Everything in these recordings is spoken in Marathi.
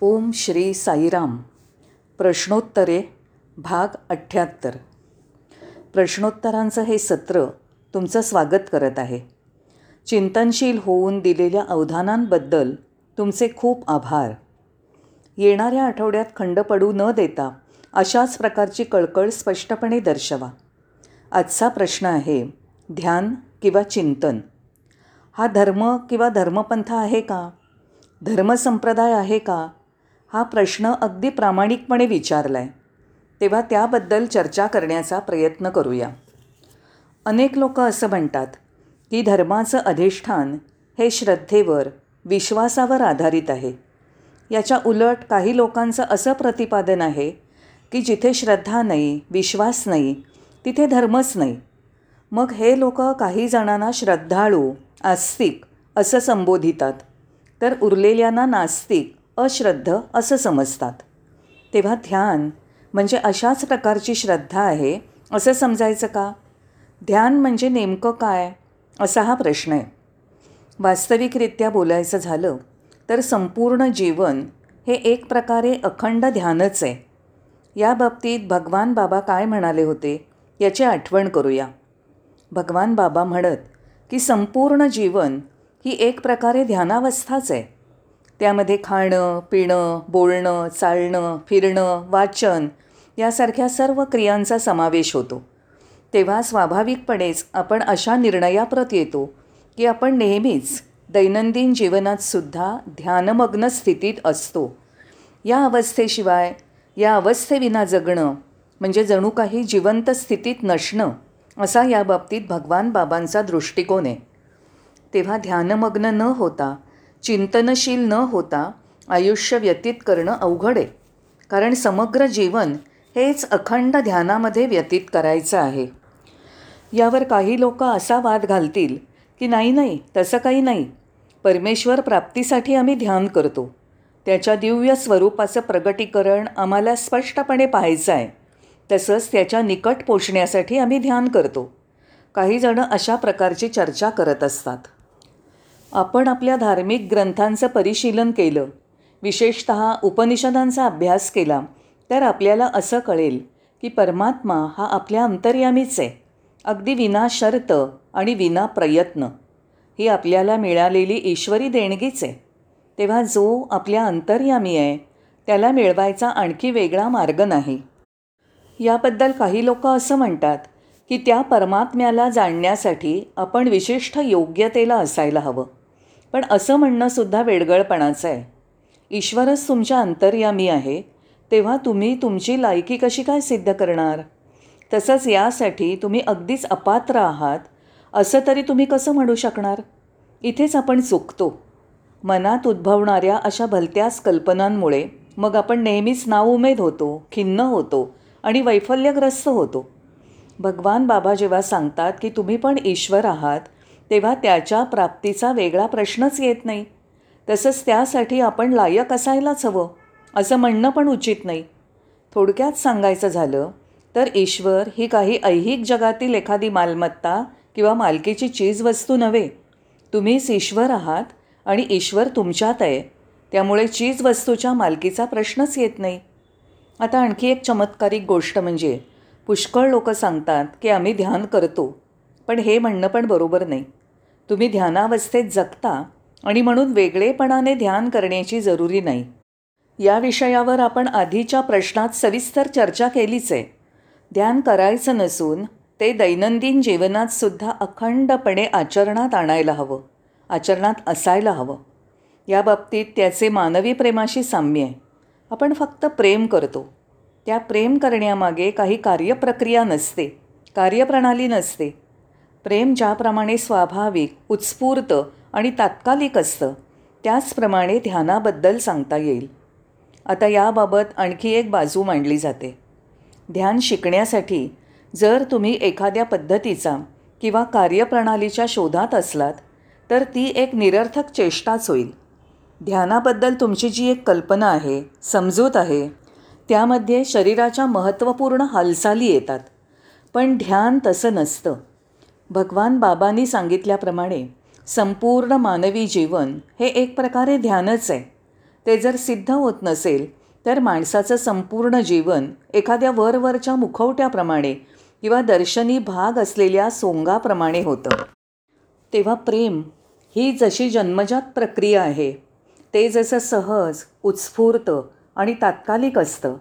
ओम श्री साईराम. प्रश्नोत्तरे भाग अठ्ठ्याहत्तर. प्रश्नोत्तरांचं हे सत्र तुमचं स्वागत करत आहे. चिंतनशील होऊन दिलेल्या अवधानांबद्दल तुमचे खूप आभार. येणाऱ्या आठवड्यात खंड पडू न देता अशाच प्रकारची कळकळ स्पष्टपणे दर्शवा. आजचा प्रश्न आहे ध्यान किंवा चिंतन? हा धर्म किंवा धर्मपंथ आहे का? धर्मसंप्रदाय आहे का? हा प्रश्न अगदी प्रामाणिकपणे विचारला आहे तेव्हा त्याबद्दल चर्चा करण्याचा प्रयत्न करूया. अनेक लोक असं म्हणतात की धर्माचं अधिष्ठान हे श्रद्धेवर विश्वासावर आधारित आहे. याच्या उलट काही लोकांचं असं प्रतिपादन आहे की जिथे श्रद्धा नाही विश्वास नाही तिथे धर्मच नाही. मग हे लोक काही जणांना श्रद्धाळू आस्तिक असं संबोधितात. तर उरलेल्यांना नास्तिक अश्रद्ध असं समजतात. तेव्हा ध्यान म्हणजे अशाच प्रकारची श्रद्धा आहे असं समजायचं का? ध्यान म्हणजे नेमकं काय? असा हा प्रश्न आहे. वास्तविकरित्या बोलायचं झालं तर संपूर्ण जीवन हे एक प्रकारे अखंड ध्यानच आहे. या बाबतीत भगवान बाबा काय म्हणाले होते याची आठवण करूया. भगवान बाबा म्हणत की संपूर्ण जीवन ही एक प्रकारे ध्यानावस्थाच आहे. त्यामध्ये खाणं पिणं बोलणं चालणं फिरणं वाचन यासारख्या सर्व क्रियांचा समावेश होतो. तेव्हा स्वाभाविकपणेच आपण अशा निर्णयाप्रत येतो की आपण नेहमीच दैनंदिन जीवनातसुद्धा ध्यानमग्न स्थितीत असतो. या अवस्थेशिवाय या अवस्थेविना जगणं म्हणजे जणू काही जिवंत स्थितीत नसणं असा या बाबतीत भगवान बाबांचा दृष्टिकोन आहे. तेव्हा ध्यानमग्न न होता चिंतनशील न होता आयुष्य व्यतीत करणं अवघड. आहे कारण समग्र जीवन हेच अखंड ध्यानामध्ये व्यतीत करायचं आहे. यावर काही लोक असा वाद घालतील की नाही नाही तसं काही नाही. परमेश्वर प्राप्तीसाठी आम्ही ध्यान करतो. त्याच्या दिव्य स्वरूपाचं प्रगटीकरण आम्हाला स्पष्टपणे पाहायचं आहे. तसंच त्याच्या निकट पोचण्यासाठी आम्ही ध्यान करतो. काही जणं अशा प्रकारची चर्चा करत असतात. आपण आपल्या धार्मिक ग्रंथांचं परिशीलन केलं विशेषत उपनिषदांचा अभ्यास केला तर आपल्याला असं कळेल की परमात्मा हा आपल्या अंतर्यामीच आहे अगदी विना शर्त आणि विना प्रयत्न. ही आपल्याला मिळालेली ईश्वरी देणगीच आहे. तेव्हा जो आपल्या अंतर्यामी आहे त्याला मिळवायचा आणखी वेगळा मार्ग नाही. याबद्दल काही लोक असं म्हणतात की त्या परमात्म्याला जाणण्यासाठी आपण विशिष्ट योग्यतेला असायला हवं. पण असं म्हणणंसुद्धा वेडगळपणाचं आहे. ईश्वरच तुमच्या अंतर्यामी आहे तेव्हा तुम्ही तुमची लायकी कशी काय सिद्ध करणार? तसंच यासाठी तुम्ही अगदीच अपात्र आहात असं तरी तुम्ही कसं म्हणू शकणार? इथेच आपण चुकतो. मनात उद्भवणाऱ्या अशा भलत्याच कल्पनांमुळे मग आपण नेहमीच नाउमेद होतो खिन्न होतो आणि वैफल्यग्रस्त होतो. भगवान बाबा जेव्हा सांगतात की तुम्ही पण ईश्वर आहात तेव्हा त्याच्या प्राप्तीचा वेगळा प्रश्नच येत नाही. तसंच त्यासाठी आपण लायक असायलाच हवं असं म्हणणं पण उचित नाही. थोडक्यात सांगायचं झालं तर ईश्वर ही काही ऐहिक जगातील एखादी मालमत्ता किंवा मालकीची चीजवस्तू नव्हे. तुम्हीच ईश्वर आहात आणि ईश्वर तुमच्यात आहे त्यामुळे चीजवस्तूच्या मालकीचा प्रश्नच येत नाही. आता आणखी एक चमत्कारिक गोष्ट म्हणजे पुष्कळ लोक सांगतात की आम्ही ध्यान करतो पण हे म्हणणं पण बरोबर नाही. तुम्ही ध्यानावस्थेत जगता आणि म्हणून वेगळेपणाने ध्यान करण्याची जरुरी नाही. या विषयावर आपण आधीच्या प्रश्नात सविस्तर चर्चा केलीच आहे. ध्यान करायचं नसून ते दैनंदिन जीवनातसुद्धा अखंडपणे आचरणात आणायला हवं आचरणात असायला हवं. या बाबतीत त्याचे मानवी प्रेमाशी साम्य आहे. आपण फक्त प्रेम करतो. त्या प्रेम करण्यामागे काही कार्यप्रक्रिया नसते कार्यप्रणाली नसते. प्रेम ज्याप्रमाणे स्वाभाविक उत्स्फूर्त आणि तात्कालिक असतं त्याचप्रमाणे ध्यानाबद्दल सांगता येईल. आता याबाबत आणखी एक बाजू मांडली जाते. ध्यान शिकण्यासाठी जर तुम्ही एखाद्या पद्धतीचा किंवा कार्यप्रणालीच्या शोधात असलात तर ती एक निरर्थक चेष्टाच होईल. ध्यानाबद्दल तुमची जी एक कल्पना आहे समजूत आहे त्यामध्ये शरीराच्या महत्त्वपूर्ण हालचाली येतात. पण ध्यान तसं नसतं. भगवान बाबांनी सांगितल्याप्रमाणे संपूर्ण मानवी जीवन हे एक प्रकारे ध्यानच आहे. ते जर सिद्ध होत नसेल तर माणसाचं संपूर्ण जीवन एखाद्या वरवरच्या मुखवट्याप्रमाणे किंवा दर्शनी भाग असलेल्या सोंगाप्रमाणे होतं. तेव्हा प्रेम ही जशी जन्मजात प्रक्रिया आहे ते जसं सहज उत्स्फूर्त आणि तात्कालिक असतं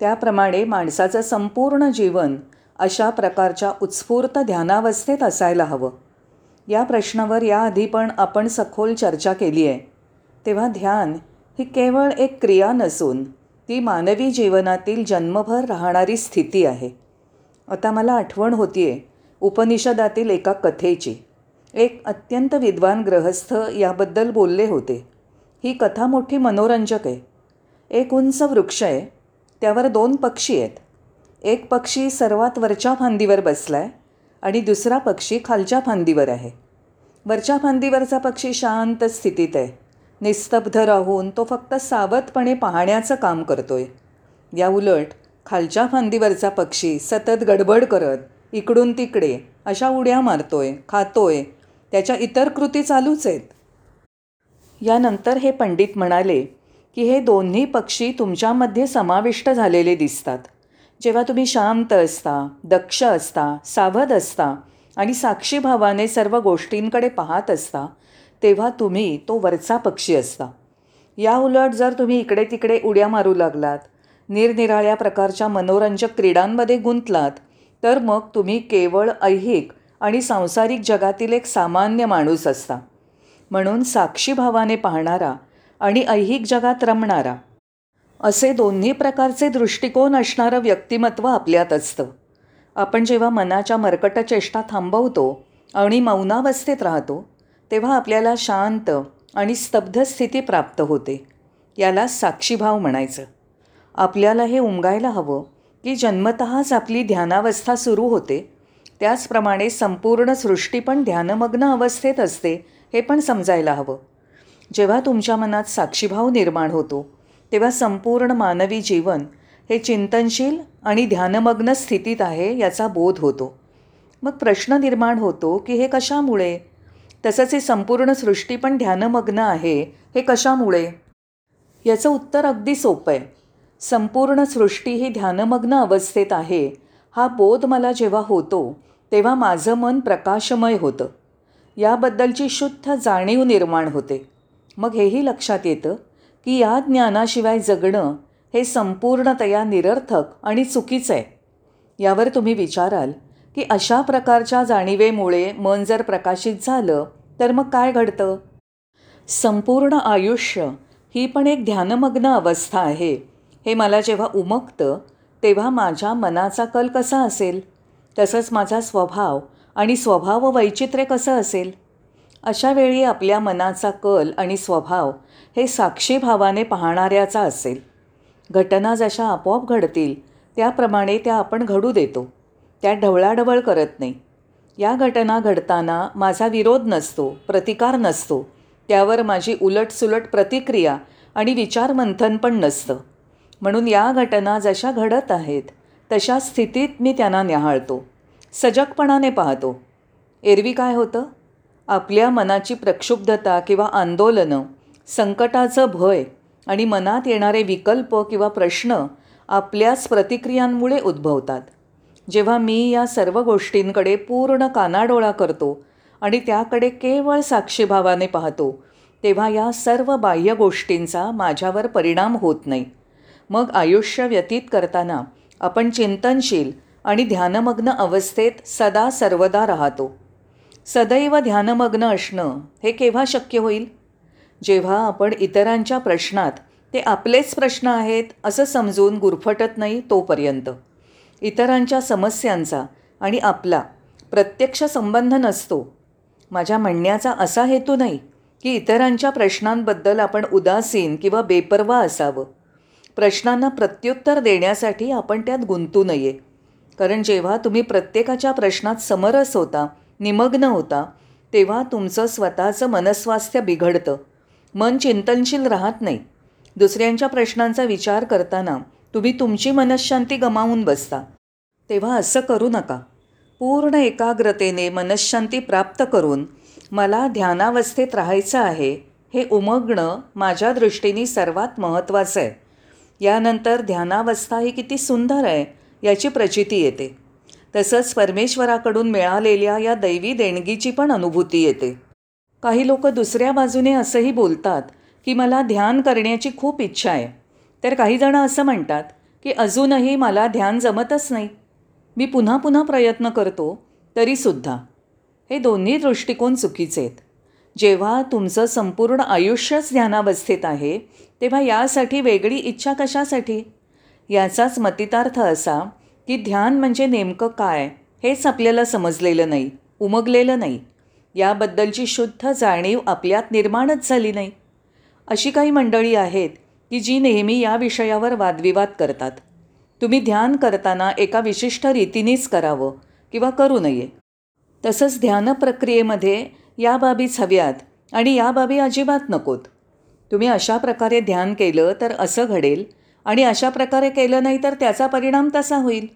त्याप्रमाणे माणसाचं संपूर्ण जीवन अशा प्रकारच्या उत्स्फूर्त ध्यानावस्थेत असायला हवं. या प्रश्नावर याआधी पण आपण सखोल चर्चा केली आहे. तेव्हा ध्यान ही केवळ एक क्रिया नसून ती मानवी जीवनातील जन्मभर राहणारी स्थिती आहे. आता मला आठवण होती आहे उपनिषदातील एका कथेची. एक अत्यंत विद्वान ग्रहस्थ याबद्दल बोलले होते. ही कथा मोठी मनोरंजक आहे. एक उंच वृक्ष आहे. त्यावर दोन पक्षी आहेत. एक पक्षी सर्वात वरच्या फांदीवर बसला आहे आणि दुसरा पक्षी खालच्या फांदीवर आहे. वरच्या फांदीवरचा पक्षी शांत स्थितीत आहे. निस्तब्ध राहून तो फक्त सावधपणे पाहण्याचं काम करतोय. या उलट खालच्या फांदीवरचा पक्षी सतत गडबड करत इकडून तिकडे अशा उड्या मारतोय खातोय त्याच्या इतर कृती चालूच आहेत. यानंतर हे पंडित म्हणाले की हे दोन्ही पक्षी तुमच्यामध्ये समाविष्ट झालेले दिसतात. जेव्हा तुम्ही शांत असता दक्ष असता सावध असता आणि साक्षीभावाने सर्व गोष्टींकडे पाहत असता तेव्हा तुम्ही तो वरचा पक्षी असता. या उलट जर तुम्ही इकडे तिकडे उड्या मारू लागलात निरनिराळ्या प्रकारच्या मनोरंजक क्रीडांमध्ये गुंतलात तर मग तुम्ही केवळ ऐहिक आणि सांसारिक जगातील एक सामान्य माणूस असता. म्हणून साक्षीभावाने पाहणारा आणि ऐहिक जगात रमणारा असे दोन्ही प्रकारचे दृष्टिकोन असणारं व्यक्तिमत्व आपल्यात असतं. आपण जेव्हा मनाच्या मरकट चेष्टा थांबवतो आणि मौनावस्थेत राहतो तेव्हा आपल्याला शांत आणि स्तब्ध स्थिती प्राप्त होते. याला साक्षीभाव म्हणायचं. आपल्याला हे उमगायला हवं की जन्मतःच आपली ध्यानावस्था सुरू होते. त्याचप्रमाणे संपूर्ण सृष्टी पण ध्यानमग्न अवस्थेत असते हे पण समजायला हवं. जेव्हा तुमच्या मनात साक्षीभाव निर्माण होतो तेव्हा संपूर्ण मानवी जीवन हे चिंतनशील आणि ध्यानमग्न स्थितीत आहे याचा बोध होतो. मग प्रश्न निर्माण होतो की हे कशामुळे? तसंच ही संपूर्ण सृष्टी पण ध्यानमग्न आहे हे कशामुळे? याचं उत्तर अगदी सोपं आहे. संपूर्ण सृष्टी ही ध्यानमग्न अवस्थेत आहे हा बोध मला जेव्हा होतो तेव्हा माझं मन प्रकाशमय होतं. याबद्दलची शुद्ध जाणीव निर्माण होते. मग हेही लक्षात येतं की या ज्ञानाशिवाय जगणं हे संपूर्णतया निरर्थक आणि चुकीचं आहे. यावर तुम्ही विचाराल की अशा प्रकारच्या जाणीवेमुळे मन जर प्रकाशित झालं तर मग काय घडतं? संपूर्ण आयुष्य ही पण एक ध्यानमग्न अवस्था आहे. हे मला जेव्हा उमगतं तेव्हा माझ्या मनाचा कल कसा असेल? तसंच माझा स्वभाव आणि स्वभाव वैचित्र्य कसं असेल? अशा वेळी आपल्या मनाचा कल आणि स्वभाव हे साक्षीभावाने पाहणाऱ्याचा असेल. घटना जशा आपोआप घडतील त्याप्रमाणे त्या आपण घडू देतो. त्या ढवळाढवळ करत नाही. या घटना घडताना माझा विरोध नसतो प्रतिकार नसतो. त्यावर माझी उलटसुलट प्रतिक्रिया आणि विचारमंथन पण नसतं. म्हणून या घटना जशा घडत आहेत तशा स्थितीत मी त्यांना न्याहाळतो. सजगपणाने पाहतो. एरवी काय होतं? आपल्या मनाची प्रक्षुब्धता किंवा आंदोलनं संकटाचं भय आणि मनात येणारे विकल्प किंवा प्रश्न आपल्याच प्रतिक्रियांमुळे उद्भवतात. जेव्हा मी या सर्व गोष्टींकडे पूर्ण कानाडोळा करतो आणि त्याकडे केवळ साक्षीभावाने पाहतो तेव्हा या सर्व बाह्य गोष्टींचा माझ्यावर परिणाम होत नाही. मग आयुष्य व्यतीत करताना आपण चिंतनशील आणि ध्यानमग्न अवस्थेत सदा सर्वदा राहतो. सदैव ध्यानमग्न असणं हे केव्हा शक्य होईल? जेव्हा आपण इतरांच्या प्रश्नात ते आपलेच प्रश्न आहेत असं समजून गुरफटत नाही तोपर्यंत. इतरांच्या समस्यांचा आणि आपला प्रत्यक्ष संबंध नसतो. माझ्या म्हणण्याचा असा हेतू नाही की इतरांच्या प्रश्नांबद्दल आपण उदासीन किंवा बेपर्वा असावं. प्रश्नांना प्रत्युत्तर देण्यासाठी आपण त्यात गुंतू नये. कारण जेव्हा तुम्ही प्रत्येकाच्या प्रश्नात समरस होता निमग्न होता तेव्हा तुमचं स्वतःचं मनस्वास्थ्य बिघडतं. मन चिंतनशील राहत नाही. दुसऱ्यांच्या प्रश्नांचा विचार करताना तुम्ही तुमची मनशांती गमावून बसता. तेव्हा असं करू नका. पूर्ण एकाग्रतेने मनशांती प्राप्त करून मला ध्यानावस्थेत राहायचं आहे हे उमगणं माझ्या दृष्टीने सर्वात महत्त्वाचं आहे. यानंतर ध्यानावस्था ही किती सुंदर आहे याची प्रचिती येते. तसंच परमेश्वराकडून मिळालेल्या या दैवी देणगीची पण अनुभूती येते. काही लोक दुसऱ्या बाजूने असंही बोलतात की मला ध्यान करण्याची खूप इच्छा आहे. तर काही जणं असं म्हणतात की अजूनही मला ध्यान जमतच नाही. मी पुन्हा पुन्हा प्रयत्न करतो तरीसुद्धा हे दोन्ही दृष्टिकोन चुकीचे आहेत. जेव्हा तुमचं संपूर्ण आयुष्यच ध्यानावस्थेत आहे तेव्हा यासाठी वेगळी इच्छा कशासाठी? याचाच मतितार्थ असा की ध्यान म्हणजे नेमकं काय हेच आपल्याला समजलेलं नाही उमगलेलं नाही. याबद्दलची शुद्ध जाणीव आपल्यात निर्माणच झाली नाही. अशी काही मंडळी आहेत की जी नेहमी या विषयावर वादविवाद करतात. तुम्ही ध्यान करताना एका विशिष्ट रीतीनेच करावं किंवा करू नये. तसंच ध्यान प्रक्रियेमध्ये या बाबीच हव्यात आणि या बाबी अजिबात नकोत. तुम्ही अशा प्रकारे ध्यान केलं तर असं घडेल आणि अशा प्रकारे केलं नाही तर त्याचा परिणाम तसा होईल.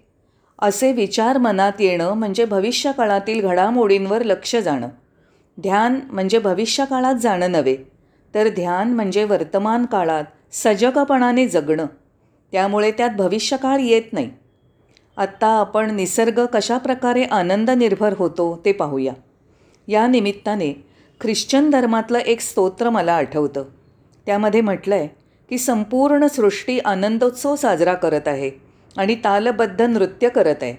असे विचार मनात येणं म्हणजे भविष्यकाळातील घडामोडींवर लक्ष जाणं. ध्यान म्हणजे भविष्यकाळात जाणं नव्हे तर ध्यान म्हणजे वर्तमान काळात सजगपणाने जगणं. त्यामुळे त्यात भविष्यकाळ येत नाही. आत्ता आपण निसर्ग कशा प्रकारे आनंद निर्भर होतो ते पाहूया. या निमित्ताने ख्रिश्चन धर्मातलं एक स्तोत्र मला आठवतं. त्यामध्ये म्हटलं आहे की संपूर्ण सृष्टी आनंदोत्सव साजरा करत आहे आणि तालबद्ध नृत्य करत आहे.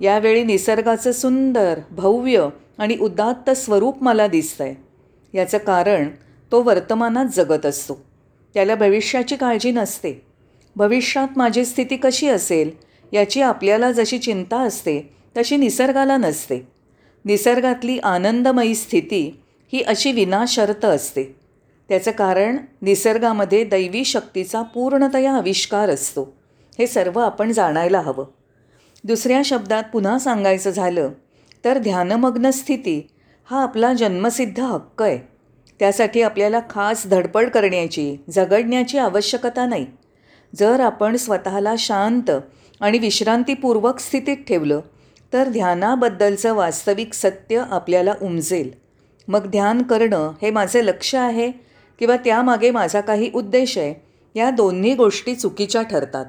यावेळी निसर्गाचं सुंदर भव्य आणि उदात्त स्वरूप मला दिसतं आहे याचं कारण तो वर्तमानात जगत असतो. त्याला भविष्याची काळजी नसते. भविष्यात माझी स्थिती कशी असेल याची आपल्याला जशी चिंता असते तशी निसर्गाला नसते. निसर्गातली आनंदमयी स्थिती ही अशी विनाशर्त असते. त्याचं कारण निसर्गामध्ये दैवी शक्तीचा पूर्णतया आविष्कार असतो. हे सर्व आपण जाणायला हवं. दुसऱ्या शब्दात पुन्हा सांगायचं झालं तर ध्यानमग्न स्थिती हा आपला जन्मसिद्ध हक्क आहे. त्यासाठी आपल्याला खास धडपड करण्याची झगडण्याची आवश्यकता नाही. जर आपण स्वतःला शांत आणि विश्रांतीपूर्वक स्थितीत ठेवलं तर ध्यानाबद्दलचं वास्तविक सत्य आपल्याला उमजेल. मग ध्यान करणं हे माझे लक्ष आहे किंवा त्यामागे माझा काही उद्देश आहे या दोन्ही गोष्टी चुकीच्या ठरतात.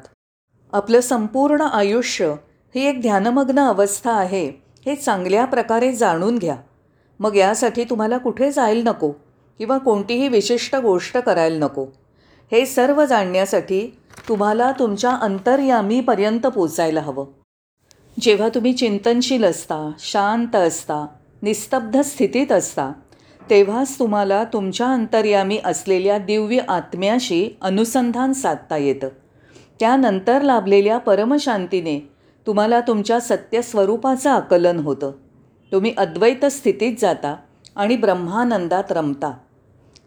आपलं संपूर्ण आयुष्य ही एक ध्यानमग्न अवस्था आहे. हे चांगल्या प्रकारे जाणून घ्या. मग यासाठी तुम्हाला कुठे जायला नको किंवा कोणतीही विशिष्ट गोष्ट करायला नको. हे सर्व जाणण्यासाठी तुम्हाला तुमच्या अंतर्यामीपर्यंत पोचायला हवं. जेव्हा तुम्ही चिंतनशील असता शांत असता निस्तब्ध स्थितीत असता तेव्हाच तुम्हाला तुमच्या अंतर्यामी असलेल्या दिव्य आत्म्याशी अनुसंधान साधता येतं. त्यानंतर लाभलेल्या परमशांतीने तुम्हाला तुमच्या सत्यस्वरूपाचं आकलन होतं. तुम्ही अद्वैत स्थितीत जाता आणि ब्रह्मानंदात रमता.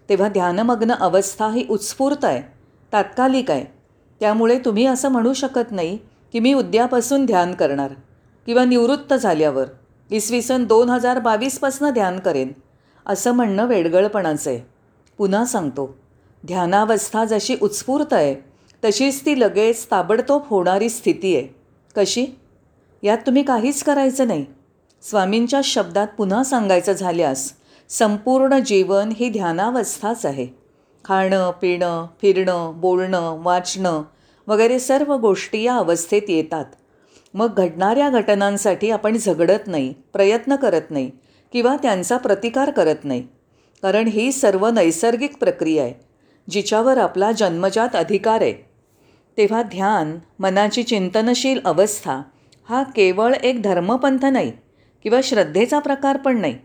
तेव्हा ध्यानमग्न अवस्था ही उत्स्फूर्त आहे तात्कालिक आहे. त्यामुळे तुम्ही असं म्हणू शकत नाही की मी उद्यापासून ध्यान करणार किंवा निवृत्त झाल्यावर इसवी सन दोन हजार बावीसपासनं ध्यान करेन असं म्हणणं वेडगळपणाचं आहे. पुन्हा सांगतो ध्यानावस्था जशी उत्स्फूर्त आहे तशीच ती लगेच ताबडतोब होणारी स्थिती आहे. कशी? यात तुम्ही काहीच करायचं नाही. स्वामींच्या शब्दात पुन्हा सांगायचं झाल्यास संपूर्ण जीवन ही ध्यानावस्थाच आहे. खाणं पिणं फिरणं बोलणं वाचणं वगैरे सर्व गोष्टी या अवस्थेत येतात. मग घडणाऱ्या घटनांसाठी आपण झगडत नाही प्रयत्न करत नाही किंवा त्यांचा प्रतिकार करत नाही. कारण ही सर्व नैसर्गिक प्रक्रिया आहे जिच्यावर आपला जन्मजात अधिकार आहे. तेव्हा ध्यान मनाची चिंतनशील अवस्था हा केवळ एक धर्मपंथ नाही किंवा श्रद्धेचा प्रकार पण नाही.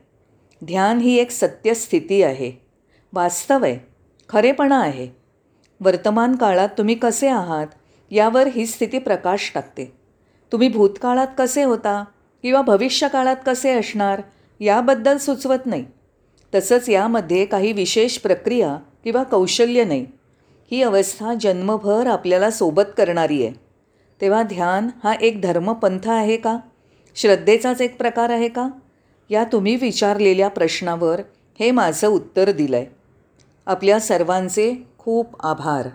ध्यान ही एक सत्यस्थिती आहे. वास्तव आहे. खरेपणा आहे. वर्तमान काळात तुम्ही कसे आहात यावर ही स्थिती प्रकाश टाकते. तुम्ही भूतकाळात कसे होता किंवा भविष्यकाळात कसे असणार याबद्दल सुचवत नाही. तसंच यामध्ये काही विशेष प्रक्रिया किंवा कौशल्य नाही. ही अवस्था जन्मभर आपल्याला सोबत करणारी आहे. तेव्हा ध्यान हा एक धर्मपंथ आहे का? श्रद्धेचाच एक प्रकार आहे का? या तुम्ही विचारलेल्या प्रश्नावर हे माझं उत्तर दिलं आहे आपल्या सर्वांचे खूप आभार.